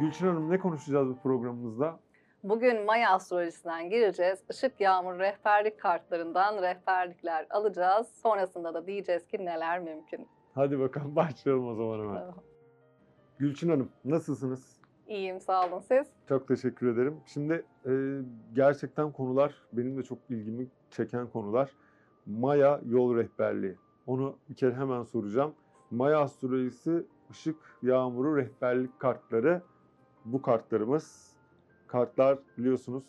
Gülçin Hanım ne konuşacağız bu programımızda? Bugün Maya astrolojisinden gireceğiz. Işık yağmur rehberlik kartlarından rehberlikler alacağız. Sonrasında da diyeceğiz ki neler mümkün. Hadi bakalım başlayalım o zaman hemen. Tamam. Gülçin Hanım nasılsınız? İyiyim sağ olun siz. Çok teşekkür ederim. Şimdi e, gerçekten konular benim de çok ilgimi çeken konular. Maya yol rehberliği. Onu bir kere hemen soracağım. Maya astrolojisi ışık yağmuru rehberlik kartları. Bu kartlarımız. Kartlar biliyorsunuz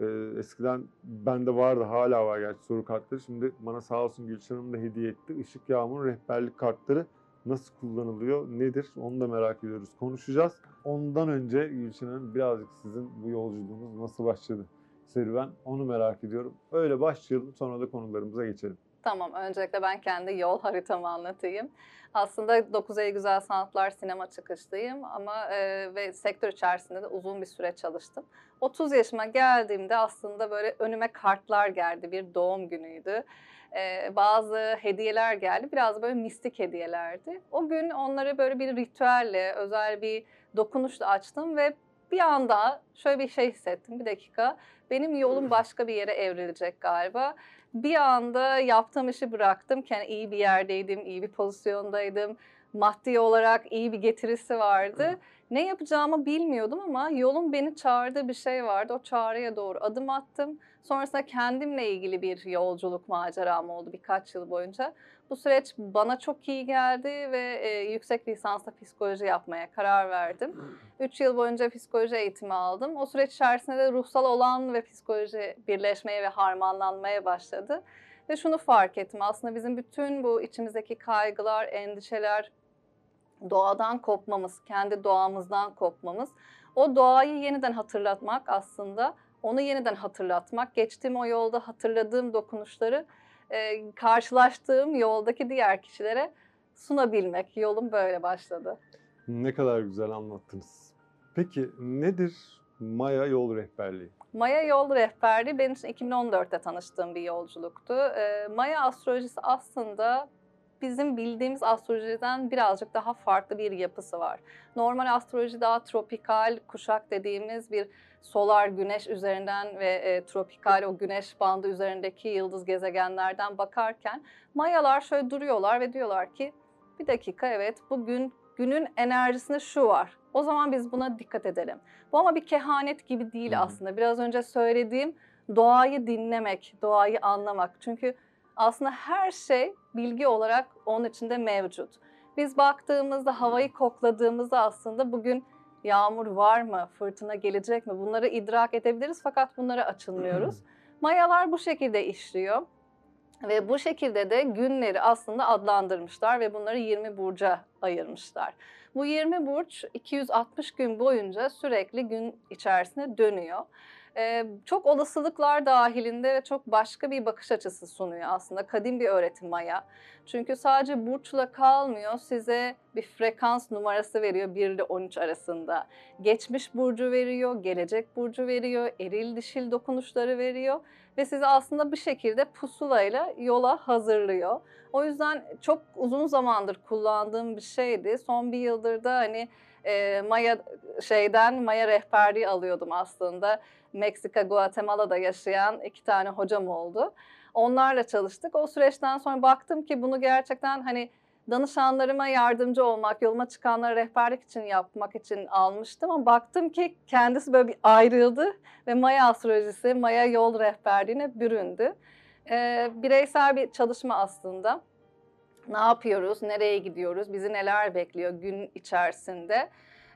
e, eskiden bende vardı hala var gerçi soru kartları. Şimdi bana sağ olsun Gülşen Hanım da hediye etti. Işık yağmuru rehberlik kartları nasıl kullanılıyor, nedir onu da merak ediyoruz. Konuşacağız. Ondan önce Gülşen Hanım birazcık sizin bu yolculuğunuz nasıl başladı? Serüven onu merak ediyorum. Öyle başlayalım sonra da konularımıza geçelim. Tamam öncelikle ben kendi yol haritamı anlatayım. Aslında 9 Eylül Güzel Sanatlar sinema çıkışlıyım ama e, ve sektör içerisinde de uzun bir süre çalıştım. 30 yaşıma geldiğimde aslında böyle önüme kartlar geldi. Bir doğum günüydü. E, bazı hediyeler geldi. Biraz böyle mistik hediyelerdi. O gün onları böyle bir ritüelle, özel bir dokunuşla açtım ve bir anda şöyle bir şey hissettim. Bir dakika benim yolum başka bir yere evrilecek galiba. Bir anda yaptığım işi bıraktım. Yani iyi bir yerdeydim, iyi bir pozisyondaydım. Maddi olarak iyi bir getirisi vardı. Ne yapacağımı bilmiyordum ama yolun beni çağırdığı bir şey vardı. O çağrıya doğru adım attım. Sonrasında kendimle ilgili bir yolculuk maceram oldu birkaç yıl boyunca. Bu süreç bana çok iyi geldi ve e, yüksek lisansla psikoloji yapmaya karar verdim. 3 yıl boyunca psikoloji eğitimi aldım. O süreç içerisinde de ruhsal olan ve psikoloji birleşmeye ve harmanlanmaya başladı. Ve şunu fark ettim aslında bizim bütün bu içimizdeki kaygılar, endişeler, doğadan kopmamız, kendi doğamızdan kopmamız, o doğayı yeniden hatırlatmak aslında, onu yeniden hatırlatmak, geçtiğim o yolda hatırladığım dokunuşları e, karşılaştığım yoldaki diğer kişilere sunabilmek. Yolum böyle başladı. Ne kadar güzel anlattınız. Peki nedir Maya yol rehberliği? Maya Yol Rehberliği benim için 2014'te tanıştığım bir yolculuktu. Ee, Maya astrolojisi aslında bizim bildiğimiz astrolojiden birazcık daha farklı bir yapısı var. Normal astroloji daha tropikal kuşak dediğimiz bir solar güneş üzerinden ve e, tropikal o güneş bandı üzerindeki yıldız gezegenlerden bakarken Mayalar şöyle duruyorlar ve diyorlar ki bir dakika evet bugün günün enerjisinde şu var. O zaman biz buna dikkat edelim. Bu ama bir kehanet gibi değil aslında. Biraz önce söylediğim doğayı dinlemek, doğayı anlamak. Çünkü aslında her şey bilgi olarak onun içinde mevcut. Biz baktığımızda, havayı kokladığımızda aslında bugün yağmur var mı, fırtına gelecek mi bunları idrak edebiliriz fakat bunlara açılmıyoruz. Mayalar bu şekilde işliyor. Ve bu şekilde de günleri aslında adlandırmışlar ve bunları 20 burca ayırmışlar. Bu 20 burç 260 gün boyunca sürekli gün içerisinde dönüyor. Çok olasılıklar dahilinde ve çok başka bir bakış açısı sunuyor aslında. Kadim bir öğretim Maya. Çünkü sadece burçla kalmıyor, size bir frekans numarası veriyor 1 ile 13 arasında. Geçmiş burcu veriyor, gelecek burcu veriyor, eril dişil dokunuşları veriyor ve sizi aslında bir şekilde pusulayla yola hazırlıyor. O yüzden çok uzun zamandır kullandığım bir şeydi. Son bir yıldır da hani e, Maya şeyden Maya rehberliği alıyordum aslında. Meksika, Guatemala'da yaşayan iki tane hocam oldu. Onlarla çalıştık. O süreçten sonra baktım ki bunu gerçekten hani danışanlarıma yardımcı olmak, yoluma çıkanlara rehberlik için yapmak için almıştım ama baktım ki kendisi böyle bir ayrıldı ve Maya astrolojisi, Maya yol rehberliğine büründü. Ee, bireysel bir çalışma aslında. Ne yapıyoruz, nereye gidiyoruz, bizi neler bekliyor gün içerisinde.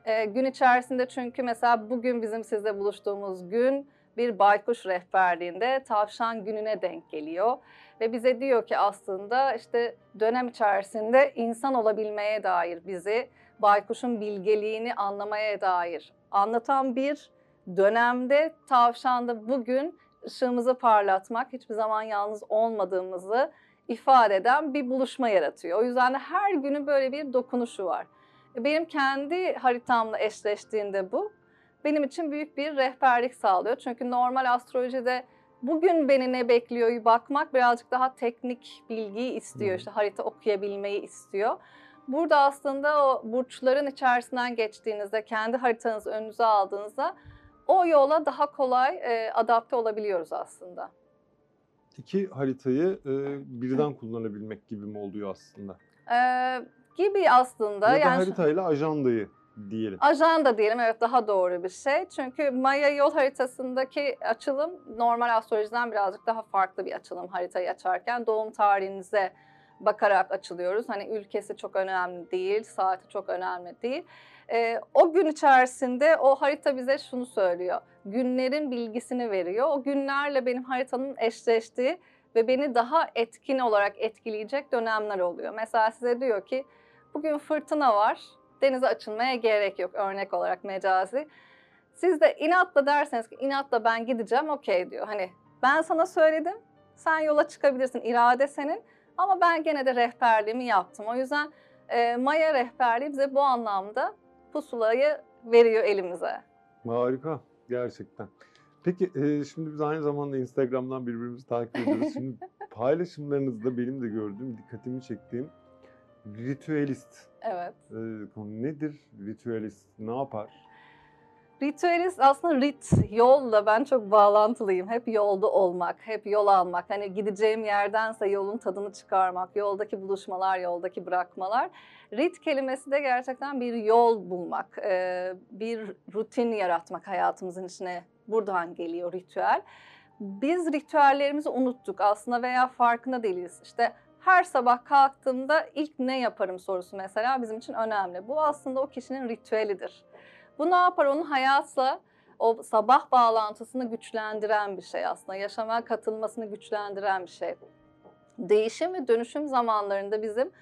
Ee, gün içerisinde çünkü mesela bugün bizim sizle buluştuğumuz gün bir baykuş rehberliğinde tavşan gününe denk geliyor. Ve bize diyor ki aslında işte dönem içerisinde insan olabilmeye dair bizi baykuşun bilgeliğini anlamaya dair anlatan bir dönemde tavşanda bugün ışığımızı parlatmak, hiçbir zaman yalnız olmadığımızı ifade eden bir buluşma yaratıyor. O yüzden de her günü böyle bir dokunuşu var. Benim kendi haritamla eşleştiğinde bu benim için büyük bir rehberlik sağlıyor. Çünkü normal astrolojide bugün beni ne bekliyor bakmak birazcık daha teknik bilgiyi istiyor. Hı. İşte harita okuyabilmeyi istiyor. Burada aslında o burçların içerisinden geçtiğinizde, kendi haritanızı önünüze aldığınızda o yola daha kolay e, adapte olabiliyoruz aslında. İki haritayı e, birden kullanabilmek gibi mi oluyor aslında? Ee, gibi aslında. Ya yani haritayla ajandayı diyelim. Ajanda diyelim evet daha doğru bir şey. Çünkü Maya yol haritasındaki açılım normal astrolojiden birazcık daha farklı bir açılım haritayı açarken. Doğum tarihinize bakarak açılıyoruz. Hani ülkesi çok önemli değil, saati çok önemli değil. Ee, o gün içerisinde o harita bize şunu söylüyor. Günlerin bilgisini veriyor. O günlerle benim haritanın eşleştiği ve beni daha etkin olarak etkileyecek dönemler oluyor. Mesela size diyor ki bugün fırtına var denize açılmaya gerek yok örnek olarak mecazi. Siz de inatla derseniz ki inatla ben gideceğim okey diyor. Hani ben sana söyledim sen yola çıkabilirsin irade senin ama ben gene de rehberliğimi yaptım. O yüzden e, Maya rehberliği bize bu anlamda pusulayı veriyor elimize. Harika gerçekten. Peki e, şimdi biz aynı zamanda Instagram'dan birbirimizi takip ediyoruz. Şimdi paylaşımlarınızda benim de gördüğüm, dikkatimi çektiğim ritüelist Evet. e, konu nedir? Ritüelist ne yapar? Ritüelist aslında rit, yolla ben çok bağlantılıyım. Hep yolda olmak, hep yol almak. Hani gideceğim yerdense yolun tadını çıkarmak, yoldaki buluşmalar, yoldaki bırakmalar. Rit kelimesi de gerçekten bir yol bulmak, e, bir rutin yaratmak hayatımızın içine. Buradan geliyor ritüel. Biz ritüellerimizi unuttuk aslında veya farkında değiliz. İşte her sabah kalktığımda ilk ne yaparım sorusu mesela bizim için önemli. Bu aslında o kişinin ritüelidir. Bu ne yapar? Onun hayatla o sabah bağlantısını güçlendiren bir şey aslında. Yaşamaya katılmasını güçlendiren bir şey. Değişim ve dönüşüm zamanlarında bizim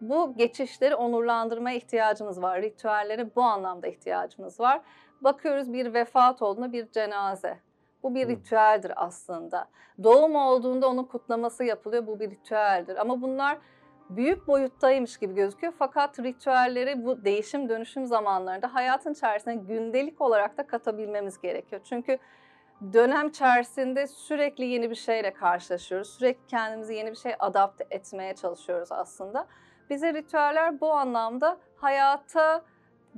bu geçişleri onurlandırmaya ihtiyacımız var. Ritüellere bu anlamda ihtiyacımız var. Bakıyoruz bir vefat olduğunda bir cenaze. Bu bir ritüeldir aslında. Doğum olduğunda onun kutlaması yapılıyor. Bu bir ritüeldir. Ama bunlar büyük boyuttaymış gibi gözüküyor. Fakat ritüelleri bu değişim dönüşüm zamanlarında hayatın içerisine gündelik olarak da katabilmemiz gerekiyor. Çünkü dönem içerisinde sürekli yeni bir şeyle karşılaşıyoruz. Sürekli kendimizi yeni bir şey adapte etmeye çalışıyoruz aslında. Bize ritüeller bu anlamda hayata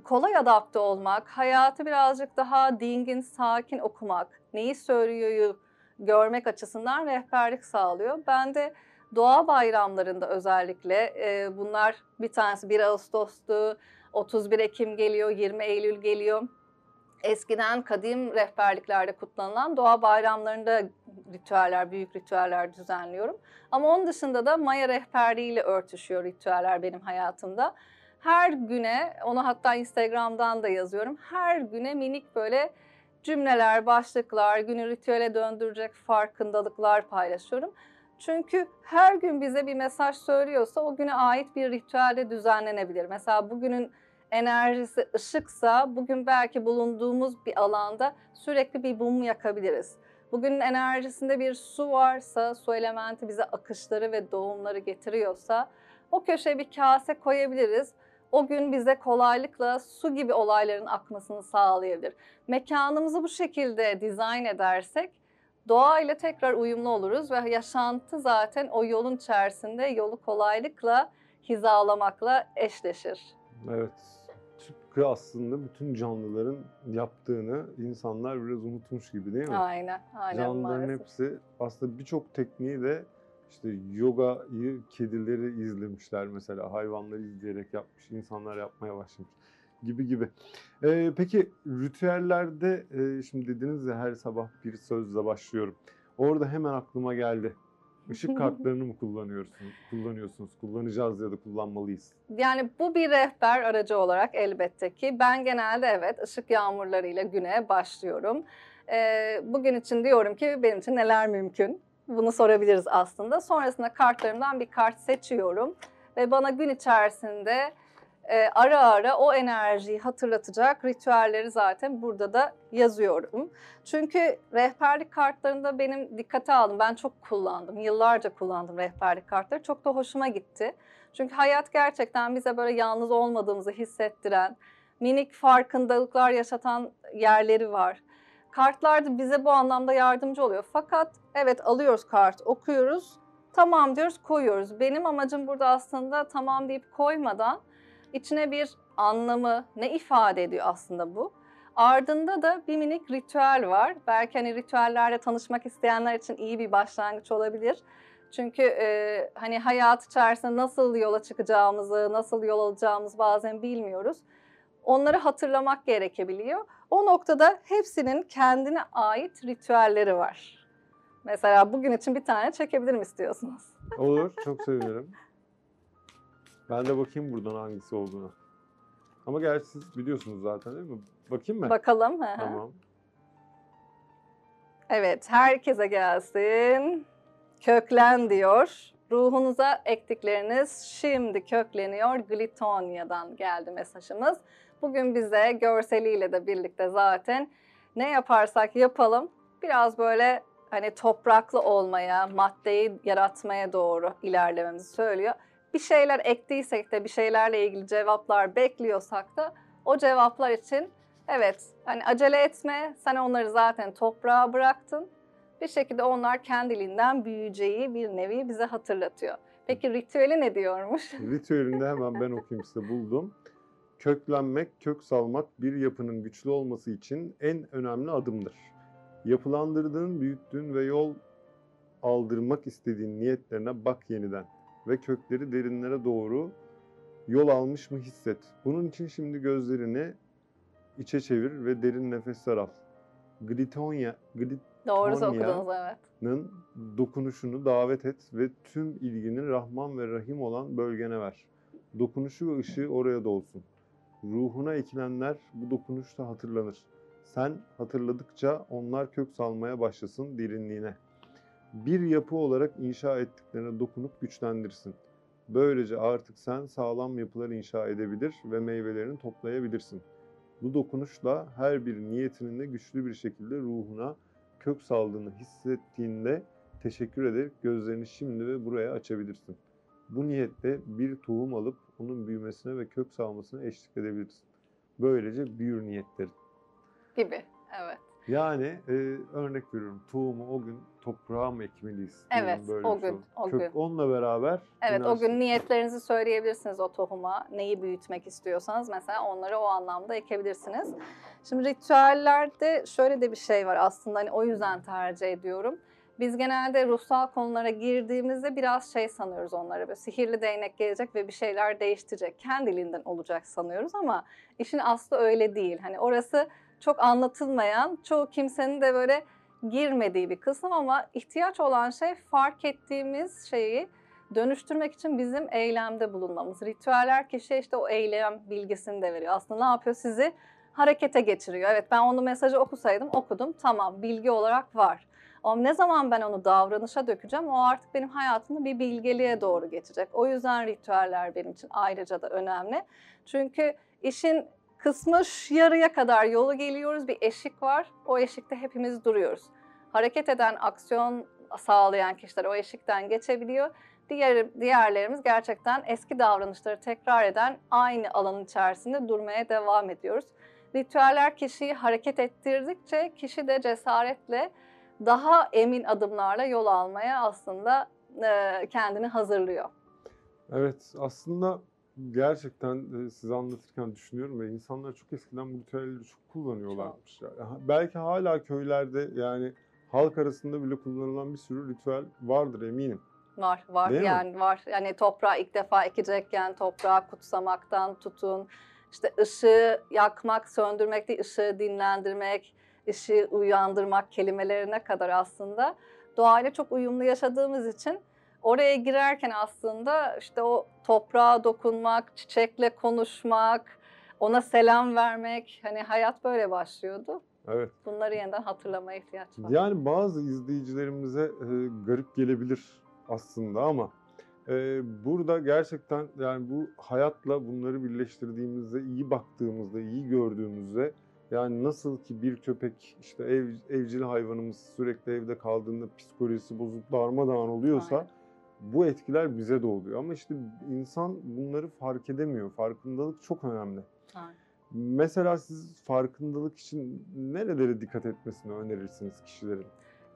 kolay adapte olmak, hayatı birazcık daha dingin, sakin okumak, neyi söylüyor görmek açısından rehberlik sağlıyor. Ben de doğa bayramlarında özellikle e, bunlar bir tanesi 1 Ağustos'tu, 31 Ekim geliyor, 20 Eylül geliyor. Eskiden kadim rehberliklerde kutlanılan doğa bayramlarında ritüeller, büyük ritüeller düzenliyorum. Ama onun dışında da Maya rehberliğiyle örtüşüyor ritüeller benim hayatımda. Her güne, onu hatta Instagram'dan da yazıyorum. Her güne minik böyle cümleler, başlıklar, günü ritüele döndürecek farkındalıklar paylaşıyorum. Çünkü her gün bize bir mesaj söylüyorsa o güne ait bir ritüelde düzenlenebilir. Mesela bugünün enerjisi ışıksa bugün belki bulunduğumuz bir alanda sürekli bir mum yakabiliriz. Bugünün enerjisinde bir su varsa, su elementi bize akışları ve doğumları getiriyorsa o köşeye bir kase koyabiliriz. O gün bize kolaylıkla su gibi olayların akmasını sağlayabilir. Mekanımızı bu şekilde dizayn edersek doğayla tekrar uyumlu oluruz ve yaşantı zaten o yolun içerisinde yolu kolaylıkla hizalamakla eşleşir. Evet. Tıpkı aslında bütün canlıların yaptığını insanlar biraz unutmuş gibi değil mi? Aynen, aynen Canlıların maalesef. hepsi aslında birçok tekniği de işte yogayı kedileri izlemişler mesela hayvanları izleyerek yapmış, insanlar yapmaya başlamış gibi gibi. Ee, peki ritüellerde e, şimdi dediniz ya her sabah bir sözle başlıyorum. Orada hemen aklıma geldi. Işık kartlarını mı kullanıyorsunuz? Kullanıyorsunuz. Kullanacağız ya da kullanmalıyız. Yani bu bir rehber aracı olarak elbette ki. Ben genelde evet ışık yağmurlarıyla güne başlıyorum. Ee, bugün için diyorum ki benim için neler mümkün? Bunu sorabiliriz aslında. Sonrasında kartlarımdan bir kart seçiyorum. Ve bana gün içerisinde e, ara ara o enerjiyi hatırlatacak ritüelleri zaten burada da yazıyorum. Çünkü rehberlik kartlarında benim dikkate aldım. Ben çok kullandım. Yıllarca kullandım rehberlik kartları. Çok da hoşuma gitti. Çünkü hayat gerçekten bize böyle yalnız olmadığımızı hissettiren, minik farkındalıklar yaşatan yerleri var. Kartlar da bize bu anlamda yardımcı oluyor. Fakat evet alıyoruz kart, okuyoruz. Tamam diyoruz, koyuyoruz. Benim amacım burada aslında tamam deyip koymadan içine bir anlamı, ne ifade ediyor aslında bu? Ardında da bir minik ritüel var. Belki hani ritüellerle tanışmak isteyenler için iyi bir başlangıç olabilir. Çünkü e, hani hayat içerisinde nasıl yola çıkacağımızı, nasıl yol alacağımızı bazen bilmiyoruz. Onları hatırlamak gerekebiliyor. O noktada hepsinin kendine ait ritüelleri var. Mesela bugün için bir tane çekebilirim istiyorsunuz. Olur, çok sevinirim. Ben de bakayım buradan hangisi olduğunu. Ama gerçi siz biliyorsunuz zaten değil mi? Bakayım mı? Bakalım. hı. Tamam. Evet, herkese gelsin. Köklen diyor. Ruhunuza ektikleriniz şimdi kökleniyor. Glitonia'dan geldi mesajımız. Bugün bize görseliyle de birlikte zaten ne yaparsak yapalım biraz böyle hani topraklı olmaya, maddeyi yaratmaya doğru ilerlememizi söylüyor. Bir şeyler ektiysek de bir şeylerle ilgili cevaplar bekliyorsak da o cevaplar için evet hani acele etme sen onları zaten toprağa bıraktın. Bir şekilde onlar kendiliğinden büyüyeceği bir nevi bize hatırlatıyor. Peki ritüeli ne diyormuş? Ritüelinde hemen ben okuyayım size buldum. Köklenmek, kök salmak bir yapının güçlü olması için en önemli adımdır. Yapılandırdığın, büyüttüğün ve yol aldırmak istediğin niyetlerine bak yeniden ve kökleri derinlere doğru yol almış mı hisset. Bunun için şimdi gözlerini içe çevir ve derin nefesler al. Glitonya, Doğru Tonya. okudunuz evet. Dokunuşunu davet et ve tüm ilgini Rahman ve Rahim olan bölgene ver. Dokunuşu ve ışığı oraya dolsun. Ruhuna ekilenler bu dokunuşla hatırlanır. Sen hatırladıkça onlar kök salmaya başlasın derinliğine. Bir yapı olarak inşa ettiklerine dokunup güçlendirsin. Böylece artık sen sağlam yapılar inşa edebilir ve meyvelerini toplayabilirsin. Bu dokunuşla her bir niyetinin de güçlü bir şekilde ruhuna kök saldığını hissettiğinde teşekkür ederek gözlerini şimdi ve buraya açabilirsin. Bu niyetle bir tohum alıp onun büyümesine ve kök salmasına eşlik edebilirsin. Böylece büyür niyetlerin. Gibi. Evet. Yani e, örnek veriyorum tohumu o gün toprağa mı ekmeliyiz? Evet, böyle o şey gün, o Kök gün. onunla beraber Evet o gün niyetlerinizi söyleyebilirsiniz o tohuma. Neyi büyütmek istiyorsanız mesela onları o anlamda ekebilirsiniz. Şimdi ritüellerde şöyle de bir şey var aslında hani o yüzden tercih ediyorum. Biz genelde ruhsal konulara girdiğimizde biraz şey sanıyoruz onlara böyle sihirli değnek gelecek ve bir şeyler değiştirecek. Kendiliğinden olacak sanıyoruz ama işin aslı öyle değil. Hani orası çok anlatılmayan, çoğu kimsenin de böyle girmediği bir kısım ama ihtiyaç olan şey fark ettiğimiz şeyi dönüştürmek için bizim eylemde bulunmamız. Ritüeller kişiye işte o eylem bilgisini de veriyor. Aslında ne yapıyor? Sizi harekete geçiriyor. Evet ben onu mesajı okusaydım okudum. Tamam bilgi olarak var. Ama ne zaman ben onu davranışa dökeceğim o artık benim hayatımda bir bilgeliğe doğru geçecek. O yüzden ritüeller benim için ayrıca da önemli. Çünkü işin kısmı şu yarıya kadar yolu geliyoruz. Bir eşik var. O eşikte hepimiz duruyoruz. Hareket eden, aksiyon sağlayan kişiler o eşikten geçebiliyor. Diğer, diğerlerimiz gerçekten eski davranışları tekrar eden aynı alanın içerisinde durmaya devam ediyoruz. Ritüeller kişiyi hareket ettirdikçe kişi de cesaretle daha emin adımlarla yol almaya aslında e, kendini hazırlıyor. Evet aslında gerçekten e, size anlatırken düşünüyorum ve insanlar çok eskiden bu ritüelleri çok kullanıyorlarmış. Yani. Ha- Belki hala köylerde yani halk arasında bile kullanılan bir sürü ritüel vardır eminim. Var, var Değil mi? yani var. Yani toprağı ilk defa ekecekken toprağı kutsamaktan tutun, işte ışığı yakmak, söndürmek değil, ışığı dinlendirmek, ışığı uyandırmak kelimelerine kadar aslında doğayla çok uyumlu yaşadığımız için oraya girerken aslında işte o toprağa dokunmak, çiçekle konuşmak, ona selam vermek, hani hayat böyle başlıyordu. Evet. Bunları yeniden hatırlamaya ihtiyaç var. Yani bazı izleyicilerimize e, garip gelebilir aslında ama e, burada gerçekten yani bu hayatla bunları birleştirdiğimizde, iyi baktığımızda, iyi gördüğümüzde yani nasıl ki bir köpek işte ev, evcil hayvanımız sürekli evde kaldığında psikolojisi bozuk darmadağın oluyorsa Aynen. bu etkiler bize de oluyor. Ama işte insan bunları fark edemiyor. Farkındalık çok önemli. Aynen. Mesela siz farkındalık için nerelere dikkat etmesini önerirsiniz kişilerin?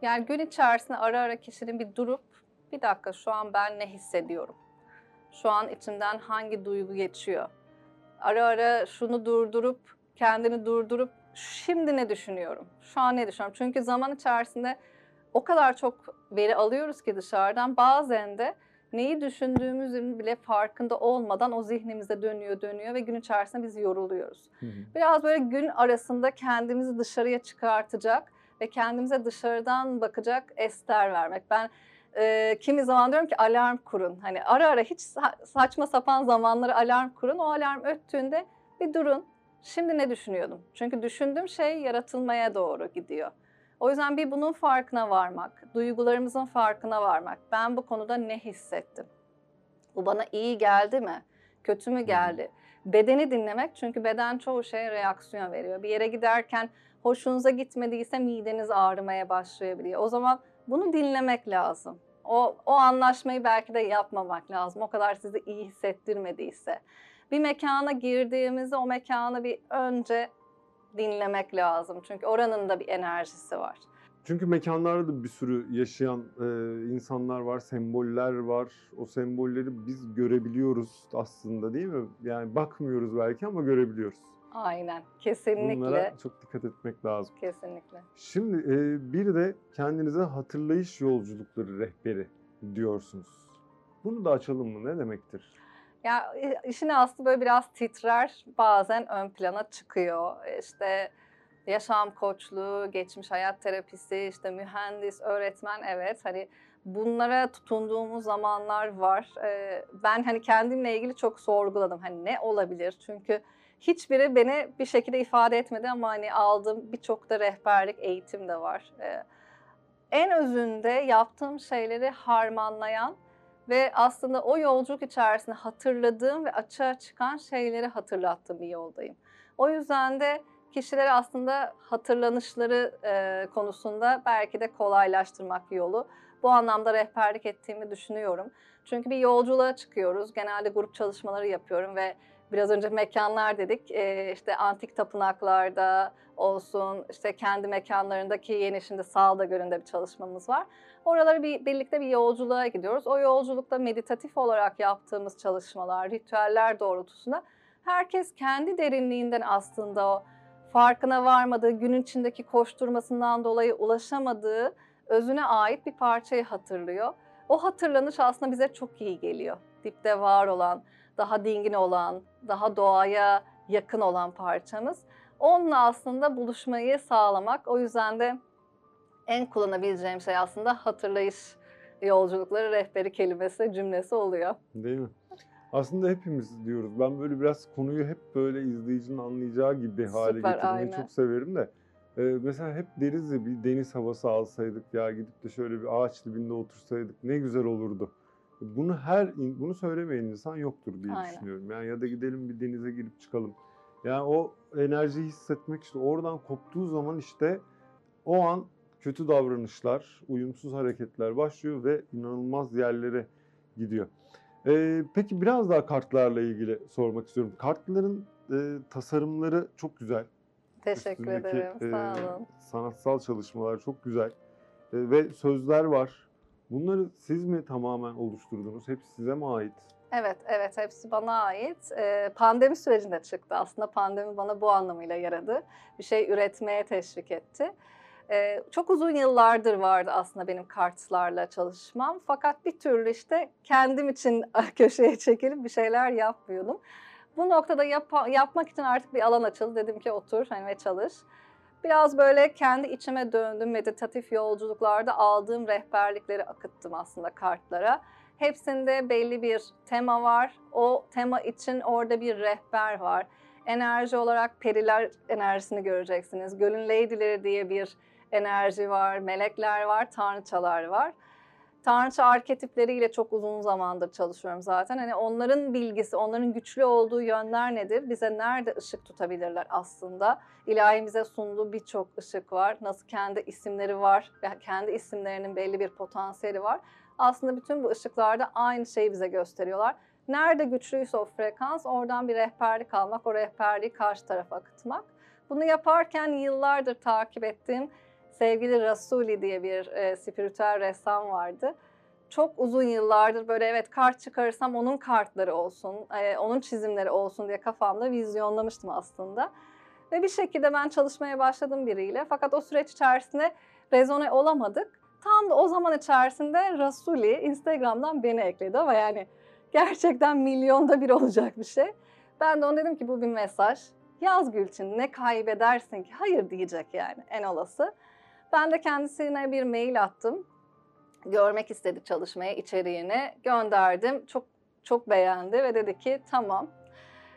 Yani gün içerisinde ara ara kişinin bir durup bir dakika şu an ben ne hissediyorum? Şu an içimden hangi duygu geçiyor? ara ara şunu durdurup, kendini durdurup şimdi ne düşünüyorum? Şu an ne düşünüyorum? Çünkü zaman içerisinde o kadar çok veri alıyoruz ki dışarıdan bazen de neyi düşündüğümüzün bile farkında olmadan o zihnimize dönüyor dönüyor ve gün içerisinde biz yoruluyoruz. Biraz böyle gün arasında kendimizi dışarıya çıkartacak ve kendimize dışarıdan bakacak ester vermek. Ben e, kimi zaman diyorum ki alarm kurun. Hani ara ara hiç sa- saçma sapan zamanları alarm kurun. O alarm öttüğünde bir durun. Şimdi ne düşünüyordum? Çünkü düşündüğüm şey yaratılmaya doğru gidiyor. O yüzden bir bunun farkına varmak, duygularımızın farkına varmak. Ben bu konuda ne hissettim? Bu bana iyi geldi mi? Kötü mü geldi? Bedeni dinlemek çünkü beden çoğu şeye reaksiyon veriyor. Bir yere giderken hoşunuza gitmediyse mideniz ağrımaya başlayabiliyor. O zaman bunu dinlemek lazım. O, o anlaşmayı belki de yapmamak lazım. O kadar sizi iyi hissettirmediyse. Bir mekana girdiğimizde o mekanı bir önce dinlemek lazım. Çünkü oranın da bir enerjisi var. Çünkü mekanlarda da bir sürü yaşayan e, insanlar var, semboller var. O sembolleri biz görebiliyoruz aslında değil mi? Yani bakmıyoruz belki ama görebiliyoruz. Aynen. Kesinlikle. Bunlara çok dikkat etmek lazım. Kesinlikle. Şimdi e, bir de kendinize hatırlayış yolculukları rehberi diyorsunuz. Bunu da açalım mı? Ne demektir? Ya i- işin aslı böyle biraz titrer, bazen ön plana çıkıyor. İşte yaşam koçluğu, geçmiş hayat terapisi, işte mühendis, öğretmen evet hani bunlara tutunduğumuz zamanlar var. Ee, ben hani kendimle ilgili çok sorguladım. Hani ne olabilir? Çünkü hiçbiri beni bir şekilde ifade etmedi ama hani aldığım birçok da rehberlik eğitim de var. En özünde yaptığım şeyleri harmanlayan ve aslında o yolculuk içerisinde hatırladığım ve açığa çıkan şeyleri hatırlattığım bir yoldayım. O yüzden de kişileri aslında hatırlanışları e, konusunda belki de kolaylaştırmak yolu. Bu anlamda rehberlik ettiğimi düşünüyorum. Çünkü bir yolculuğa çıkıyoruz. Genelde grup çalışmaları yapıyorum ve biraz önce mekanlar dedik. E, işte antik tapınaklarda olsun, işte kendi mekanlarındaki yeni şimdi Sağda Gölü'nde bir çalışmamız var. Oraları bir, birlikte bir yolculuğa gidiyoruz. O yolculukta meditatif olarak yaptığımız çalışmalar, ritüeller doğrultusunda herkes kendi derinliğinden aslında o farkına varmadığı, günün içindeki koşturmasından dolayı ulaşamadığı özüne ait bir parçayı hatırlıyor. O hatırlanış aslında bize çok iyi geliyor. Dipte var olan, daha dingin olan, daha doğaya yakın olan parçamız. Onunla aslında buluşmayı sağlamak. O yüzden de en kullanabileceğim şey aslında hatırlayış yolculukları rehberi kelimesi, cümlesi oluyor. Değil mi? Aslında hepimiz diyoruz. Ben böyle biraz konuyu hep böyle izleyicinin anlayacağı gibi hale Süper, getirmeyi aynen. çok severim de. Ee, mesela hep deriz ya bir deniz havası alsaydık ya gidip de şöyle bir ağaç dibinde otursaydık ne güzel olurdu. Bunu her bunu söylemeyen insan yoktur diye Aynen. düşünüyorum. Yani ya da gidelim bir denize girip çıkalım. Yani o enerjiyi hissetmek işte oradan koptuğu zaman işte o an kötü davranışlar, uyumsuz hareketler başlıyor ve inanılmaz yerlere gidiyor. Ee, peki biraz daha kartlarla ilgili sormak istiyorum. Kartların e, tasarımları çok güzel. Teşekkür Üstündeki, ederim. Sağ e, olun. Sanatsal çalışmalar çok güzel. E, ve sözler var. Bunları siz mi tamamen oluşturdunuz? Hepsi size mi ait? Evet, evet hepsi bana ait. Ee, pandemi sürecinde çıktı aslında. Pandemi bana bu anlamıyla yaradı. Bir şey üretmeye teşvik etti. Ee, çok uzun yıllardır vardı aslında benim kartlarla çalışmam. Fakat bir türlü işte kendim için köşeye çekilip bir şeyler yapmıyordum. Bu noktada yap- yapmak için artık bir alan açıldı. Dedim ki otur hani ve çalış. Biraz böyle kendi içime döndüm. Meditatif yolculuklarda aldığım rehberlikleri akıttım aslında kartlara. Hepsinde belli bir tema var. O tema için orada bir rehber var. Enerji olarak periler enerjisini göreceksiniz. Gölün Lady'leri diye bir enerji var. Melekler var, tanrıçalar var. Tanrıça arketipleriyle çok uzun zamandır çalışıyorum zaten. Hani onların bilgisi, onların güçlü olduğu yönler nedir? Bize nerede ışık tutabilirler aslında? İlahimize sunduğu birçok ışık var. Nasıl kendi isimleri var kendi isimlerinin belli bir potansiyeli var. Aslında bütün bu ışıklarda aynı şeyi bize gösteriyorlar. Nerede güçlüyse o frekans oradan bir rehberlik almak, o rehberliği karşı tarafa akıtmak. Bunu yaparken yıllardır takip ettiğim sevgili Rasuli diye bir e, spiritüel ressam vardı. çok uzun yıllardır böyle evet kart çıkarırsam onun kartları olsun, e, onun çizimleri olsun diye kafamda vizyonlamıştım aslında. Ve bir şekilde ben çalışmaya başladım biriyle. Fakat o süreç içerisinde rezone olamadık. Tam da o zaman içerisinde Rasuli Instagram'dan beni ekledi ama yani gerçekten milyonda bir olacak bir şey. Ben de ona dedim ki bu bir mesaj. Yaz Gülçin ne kaybedersin ki? Hayır diyecek yani en olası. Ben de kendisine bir mail attım. Görmek istedi çalışmaya, içeriğini gönderdim. Çok çok beğendi ve dedi ki tamam.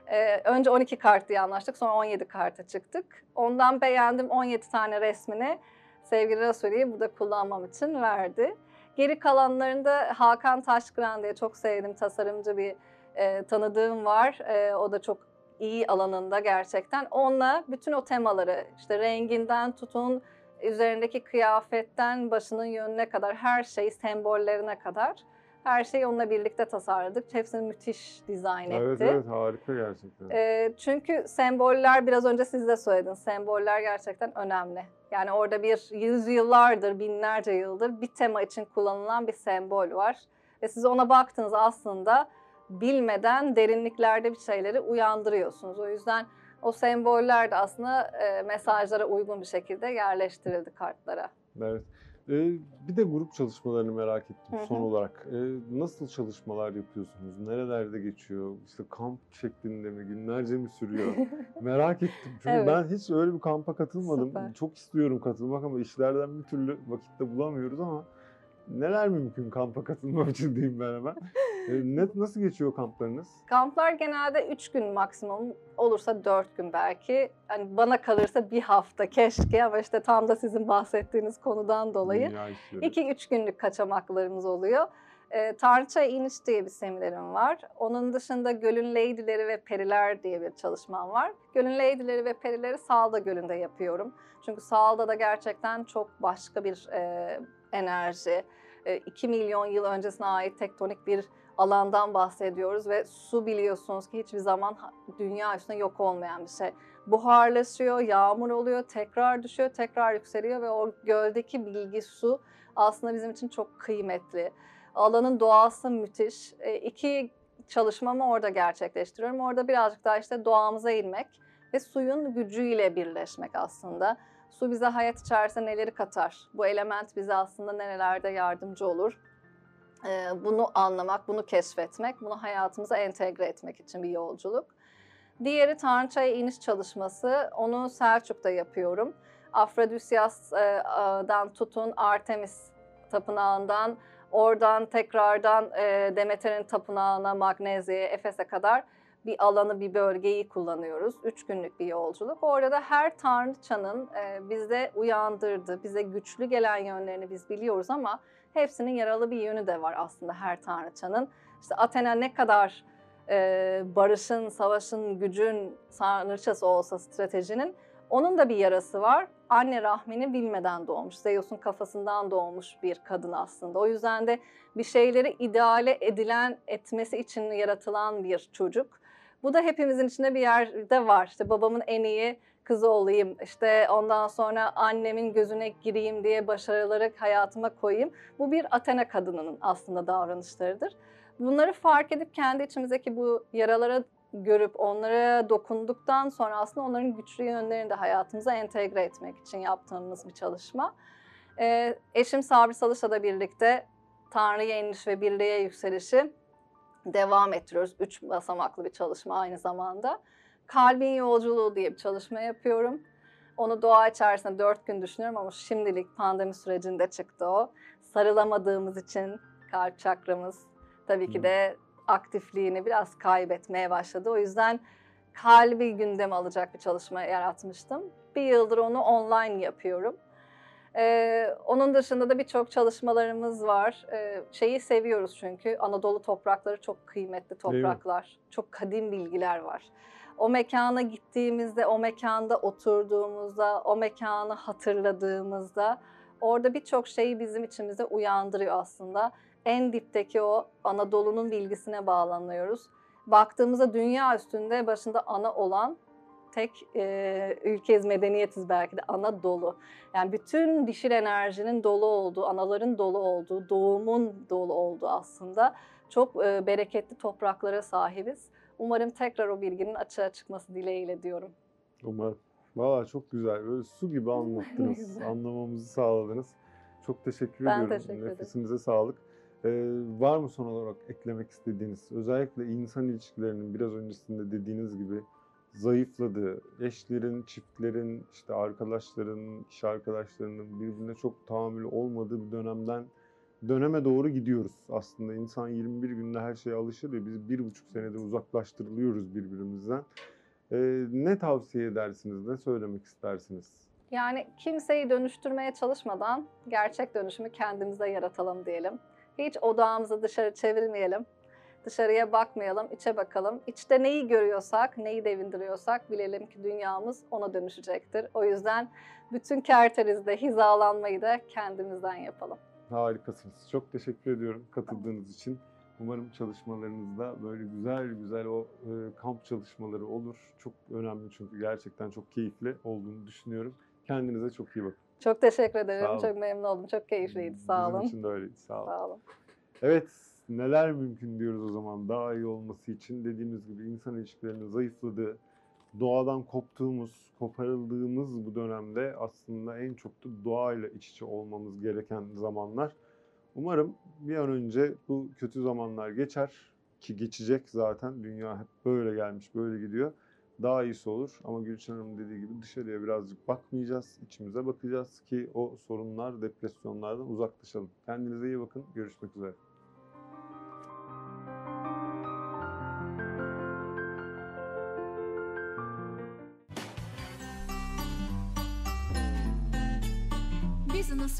Ee, önce 12 kart diye anlaştık, sonra 17 karta çıktık. Ondan beğendim 17 tane resmini sevgili Rasuli'yi burada kullanmam için verdi. Geri kalanlarında Hakan Taşkıran diye çok sevdiğim tasarımcı bir e, tanıdığım var. E, o da çok iyi alanında gerçekten. Onunla bütün o temaları işte renginden tutun, üzerindeki kıyafetten başının yönüne kadar her şeyi sembollerine kadar her şeyi onunla birlikte tasarladık. Hepsini müthiş dizayn etti. Evet evet harika gerçekten. E, çünkü semboller biraz önce siz de söylediniz. Semboller gerçekten önemli. Yani orada bir yüzyıllardır, binlerce yıldır bir tema için kullanılan bir sembol var. Ve siz ona baktığınız aslında bilmeden derinliklerde bir şeyleri uyandırıyorsunuz. O yüzden o semboller de aslında e, mesajlara uygun bir şekilde yerleştirildi kartlara. Evet. Ee, bir de grup çalışmalarını merak ettim Hı hı. son olarak. Ee, nasıl çalışmalar yapıyorsunuz? Nerelerde geçiyor? İşte kamp şeklinde mi? Günlerce mi sürüyor? merak ettim. Çünkü Evet. ben hiç öyle bir kampa katılmadım. Süper. Çok istiyorum katılmak ama işlerden bir türlü vakitte bulamıyoruz ama neler mümkün kampa katılmam için diyeyim ben hemen. Ee, ne, nasıl geçiyor kamplarınız? Kamplar genelde 3 gün maksimum olursa 4 gün belki. Hani bana kalırsa bir hafta keşke ama işte tam da sizin bahsettiğiniz konudan dolayı. Dünya işleri. 2-3 günlük kaçamaklarımız oluyor. E, Tanrıçaya iniş diye bir seminerim var. Onun dışında Gölün Lady'leri ve Periler diye bir çalışmam var. Gölün Lady'leri ve Perileri Salda Gölü'nde yapıyorum. Çünkü Salda da gerçekten çok başka bir e, enerji. E, 2 milyon yıl öncesine ait tektonik bir alandan bahsediyoruz ve su biliyorsunuz ki hiçbir zaman dünya üstünde yok olmayan bir şey. Buharlaşıyor, yağmur oluyor, tekrar düşüyor, tekrar yükseliyor ve o göldeki bilgi su aslında bizim için çok kıymetli. Alanın doğası müthiş. E, iki çalışmamı orada gerçekleştiriyorum. Orada birazcık daha işte doğamıza inmek ve suyun gücüyle birleşmek aslında. Su bize hayat içerisinde neleri katar? Bu element bize aslında nerelerde yardımcı olur? Ee, bunu anlamak, bunu keşfetmek, bunu hayatımıza entegre etmek için bir yolculuk. Diğeri Tanrıçaya iniş çalışması. Onu Selçuk'ta yapıyorum. Afrodisyas'dan tutun Artemis tapınağından, oradan tekrardan e, Demeter'in tapınağına, Magnezya'ya, Efes'e kadar bir alanı, bir bölgeyi kullanıyoruz. Üç günlük bir yolculuk. Orada da her tanrıçanın e, bizde uyandırdığı, bize güçlü gelen yönlerini biz biliyoruz ama hepsinin yaralı bir yönü de var aslında her tanrıçanın. İşte Athena ne kadar e, barışın, savaşın, gücün tanrıçası olsa stratejinin onun da bir yarası var. Anne rahmini bilmeden doğmuş. Zeus'un kafasından doğmuş bir kadın aslında. O yüzden de bir şeyleri ideale edilen etmesi için yaratılan bir çocuk. Bu da hepimizin içinde bir yerde var. İşte babamın en iyi kızı olayım. İşte ondan sonra annemin gözüne gireyim diye başarıları hayatıma koyayım. Bu bir Athena kadınının aslında davranışlarıdır. Bunları fark edip kendi içimizdeki bu yaralara görüp onlara dokunduktan sonra aslında onların güçlü yönlerini de hayatımıza entegre etmek için yaptığımız bir çalışma. Ee, eşim Sabri Salış'la da birlikte Tanrı'ya iniş ve birliğe yükselişi devam ettiriyoruz. Üç basamaklı bir çalışma aynı zamanda. Kalbin Yolculuğu diye bir çalışma yapıyorum. Onu doğa içerisinde dört gün düşünüyorum ama şimdilik pandemi sürecinde çıktı o. Sarılamadığımız için kalp çakramız tabii ki de aktifliğini biraz kaybetmeye başladı. O yüzden kalbi gündeme alacak bir çalışma yaratmıştım. Bir yıldır onu online yapıyorum. Ee, onun dışında da birçok çalışmalarımız var. Ee, şeyi seviyoruz çünkü Anadolu toprakları çok kıymetli topraklar. Çok kadim bilgiler var. O mekana gittiğimizde, o mekanda oturduğumuzda, o mekanı hatırladığımızda orada birçok şeyi bizim içimizde uyandırıyor aslında. En dipteki o Anadolu'nun bilgisine bağlanıyoruz. Baktığımızda dünya üstünde başında ana olan tek e, ülkeyiz, medeniyetiz belki de Anadolu. Yani bütün dişil enerjinin dolu olduğu, anaların dolu olduğu, doğumun dolu olduğu aslında çok e, bereketli topraklara sahibiz. Umarım tekrar o bilginin açığa çıkması dileğiyle diyorum. Umarım. Valla çok güzel. Böyle su gibi anlattınız. Anlamamızı sağladınız. Çok teşekkür Ben ediyorum. teşekkür ederim. Nefesinize sağlık. Ee, var mı son olarak eklemek istediğiniz, özellikle insan ilişkilerinin biraz öncesinde dediğiniz gibi zayıfladığı, eşlerin, çiftlerin, işte arkadaşların, iş arkadaşlarının birbirine çok tahammülü olmadığı bir dönemden döneme doğru gidiyoruz. Aslında insan 21 günde her şeye alışır ya biz bir buçuk senede uzaklaştırılıyoruz birbirimizden. Ee, ne tavsiye edersiniz, ne söylemek istersiniz? Yani kimseyi dönüştürmeye çalışmadan gerçek dönüşümü kendimize yaratalım diyelim. Hiç odağımızı dışarı çevirmeyelim. Dışarıya bakmayalım, içe bakalım. İçte neyi görüyorsak, neyi devindiriyorsak bilelim ki dünyamız ona dönüşecektir. O yüzden bütün kerterizde hizalanmayı da kendimizden yapalım. Harikasınız. Çok teşekkür ediyorum katıldığınız için. Umarım çalışmalarınızda böyle güzel güzel o e, kamp çalışmaları olur. Çok önemli çünkü gerçekten çok keyifli olduğunu düşünüyorum. Kendinize çok iyi bakın. Çok teşekkür ederim. Çok memnun oldum. Çok keyifliydi. Sağ Bizim olun. için de öyleydi. Sağ olun. Sağ olun. Evet, neler mümkün diyoruz o zaman daha iyi olması için. Dediğimiz gibi insan ilişkilerinin zayıfladığı, doğadan koptuğumuz, koparıldığımız bu dönemde aslında en çok da doğayla iç içe olmamız gereken zamanlar. Umarım bir an önce bu kötü zamanlar geçer ki geçecek zaten. Dünya hep böyle gelmiş, böyle gidiyor. Daha iyisi olur ama Gülşen Hanım dediği gibi dışarıya birazcık bakmayacağız, içimize bakacağız ki o sorunlar, depresyonlardan uzaklaşalım. Kendinize iyi bakın, görüşmek üzere.